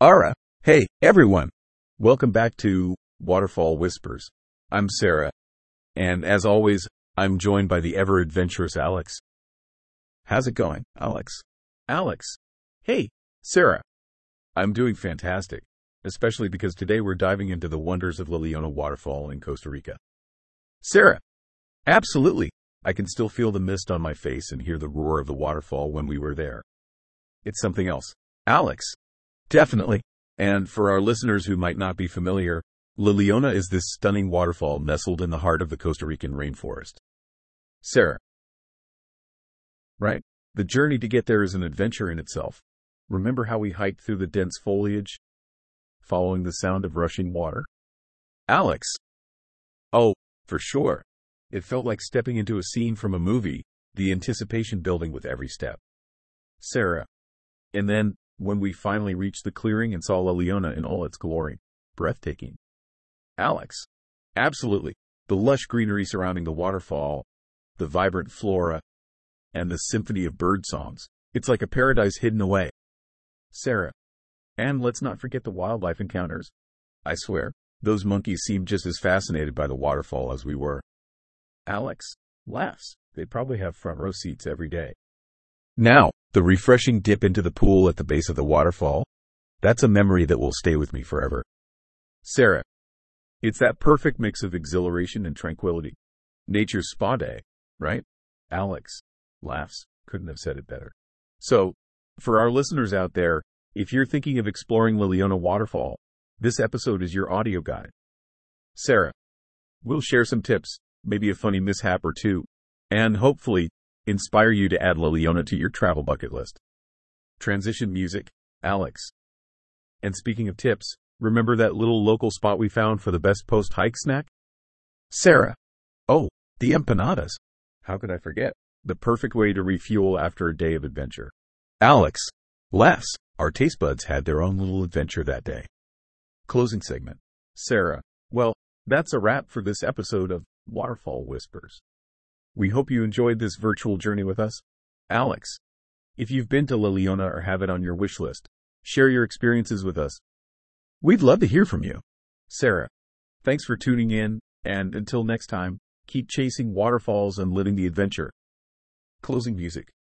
Ara, hey, everyone. Welcome back to Waterfall Whispers. I'm Sarah. And as always, I'm joined by the ever adventurous Alex. How's it going, Alex? Alex. Hey, Sarah. I'm doing fantastic, especially because today we're diving into the wonders of La Waterfall in Costa Rica. Sarah. Absolutely. I can still feel the mist on my face and hear the roar of the waterfall when we were there. It's something else. Alex. Definitely. And for our listeners who might not be familiar, La Leona is this stunning waterfall nestled in the heart of the Costa Rican rainforest. Sarah. Right. The journey to get there is an adventure in itself. Remember how we hiked through the dense foliage, following the sound of rushing water? Alex. Oh, for sure. It felt like stepping into a scene from a movie, the anticipation building with every step. Sarah. And then, when we finally reached the clearing and saw La Leona in all its glory, breathtaking. Alex. Absolutely. The lush greenery surrounding the waterfall, the vibrant flora, and the symphony of bird songs. It's like a paradise hidden away. Sarah. And let's not forget the wildlife encounters. I swear, those monkeys seemed just as fascinated by the waterfall as we were. Alex laughs. They probably have front row seats every day. Now, the refreshing dip into the pool at the base of the waterfall. That's a memory that will stay with me forever. Sarah. It's that perfect mix of exhilaration and tranquility. Nature's spa day, right? Alex laughs. Couldn't have said it better. So, for our listeners out there, if you're thinking of exploring La Leona Waterfall, this episode is your audio guide. Sarah, we'll share some tips, maybe a funny mishap or two, and hopefully inspire you to add La Leona to your travel bucket list. Transition music, Alex. And speaking of tips, remember that little local spot we found for the best post hike snack? Sarah. Oh, the empanadas. How could I forget? The perfect way to refuel after a day of adventure. Alex. Les. Our taste buds had their own little adventure that day. Closing segment. Sarah. Well, that's a wrap for this episode of Waterfall Whispers. We hope you enjoyed this virtual journey with us. Alex, if you've been to La Leona or have it on your wish list, share your experiences with us. We'd love to hear from you. Sarah, thanks for tuning in, and until next time, keep chasing waterfalls and living the adventure. Closing music.